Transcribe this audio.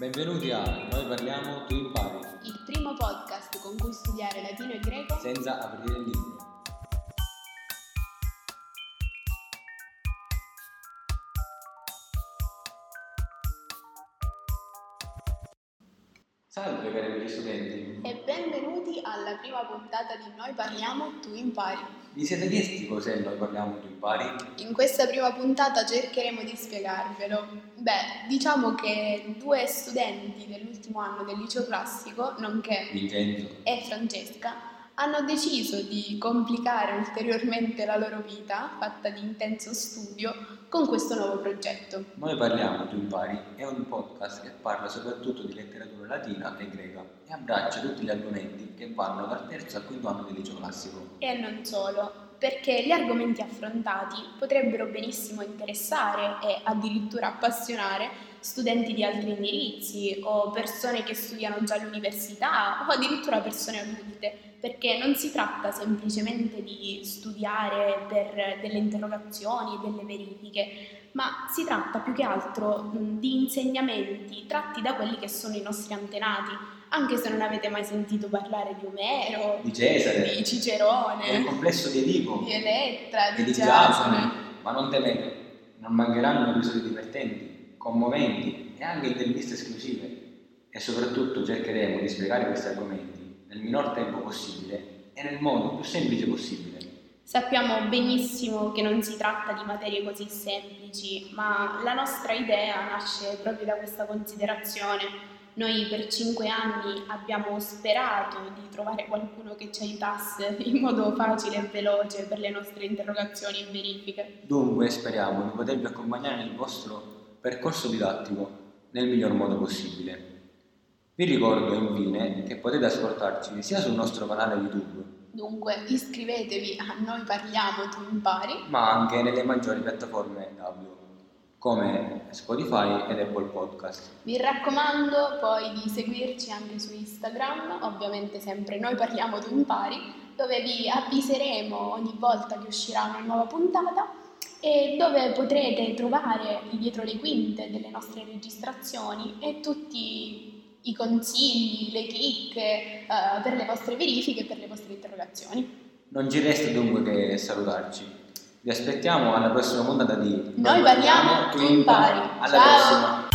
Benvenuti a Noi parliamo, tu impari, il primo podcast con cui studiare latino e greco senza aprire il libro. Salve cari amici studenti, e benvenuti alla prima puntata di Noi parliamo, tu impari. vi siete chiesti cos'è Noi parliamo, tu impari? In questa prima puntata cercheremo di spiegarvelo. Beh, diciamo che due studenti dell'ultimo anno del liceo classico, nonché Vincenzo, e Francesca, hanno deciso di complicare ulteriormente la loro vita, fatta di intenso studio, con questo nuovo progetto. Noi parliamo, tu impari è un podcast che parla soprattutto di letteratura latina e greca e abbraccia tutti gli argomenti che vanno dal terzo al quinto anno del liceo classico. E non solo, perché gli argomenti affrontati potrebbero benissimo interessare e addirittura appassionare studenti di altri indirizzi o persone che studiano già all'università o addirittura persone adulte, perché non si tratta semplicemente di studiare per delle interrogazioni e delle verifiche, ma si tratta più che altro di insegnamenti tratti da quelli che sono i nostri antenati, anche se non avete mai sentito parlare di Omero, Di Cesare, di del Cicerone, complesso di Edipo di Elettra, di di. Giasone, ma non temete, non mancheranno episodi divertenti, commoventi e anche interviste esclusive e soprattutto cercheremo di spiegare questi argomenti nel minor tempo possibile e nel modo più semplice possibile. Sappiamo benissimo che non si tratta di materie così semplici, ma la nostra idea nasce proprio da questa considerazione. Noi per cinque anni abbiamo sperato di trovare qualcuno che ci aiutasse in modo facile e veloce per le nostre interrogazioni e verifiche. Dunque speriamo di potervi accompagnare nel vostro percorso didattico nel miglior modo possibile. Vi ricordo infine che potete ascoltarci sia sul nostro canale YouTube, Dunque iscrivetevi a Noi Parliamo, tu impari ma anche nelle maggiori piattaforme audio come Spotify ed Apple Podcast. Vi raccomando poi di seguirci anche su Instagram, ovviamente sempre noi parliamo tu impari, dove vi avviseremo ogni volta che uscirà una nuova puntata e dove potrete trovare il dietro le quinte delle nostre registrazioni e tutti i consigli, le chicche eh, per le vostre verifiche e per le vostre interrogazioni. Non ci resta dunque che salutarci. Vi aspettiamo alla prossima puntata di Noi parliamo, tu impari. Alla Ciao. prossima!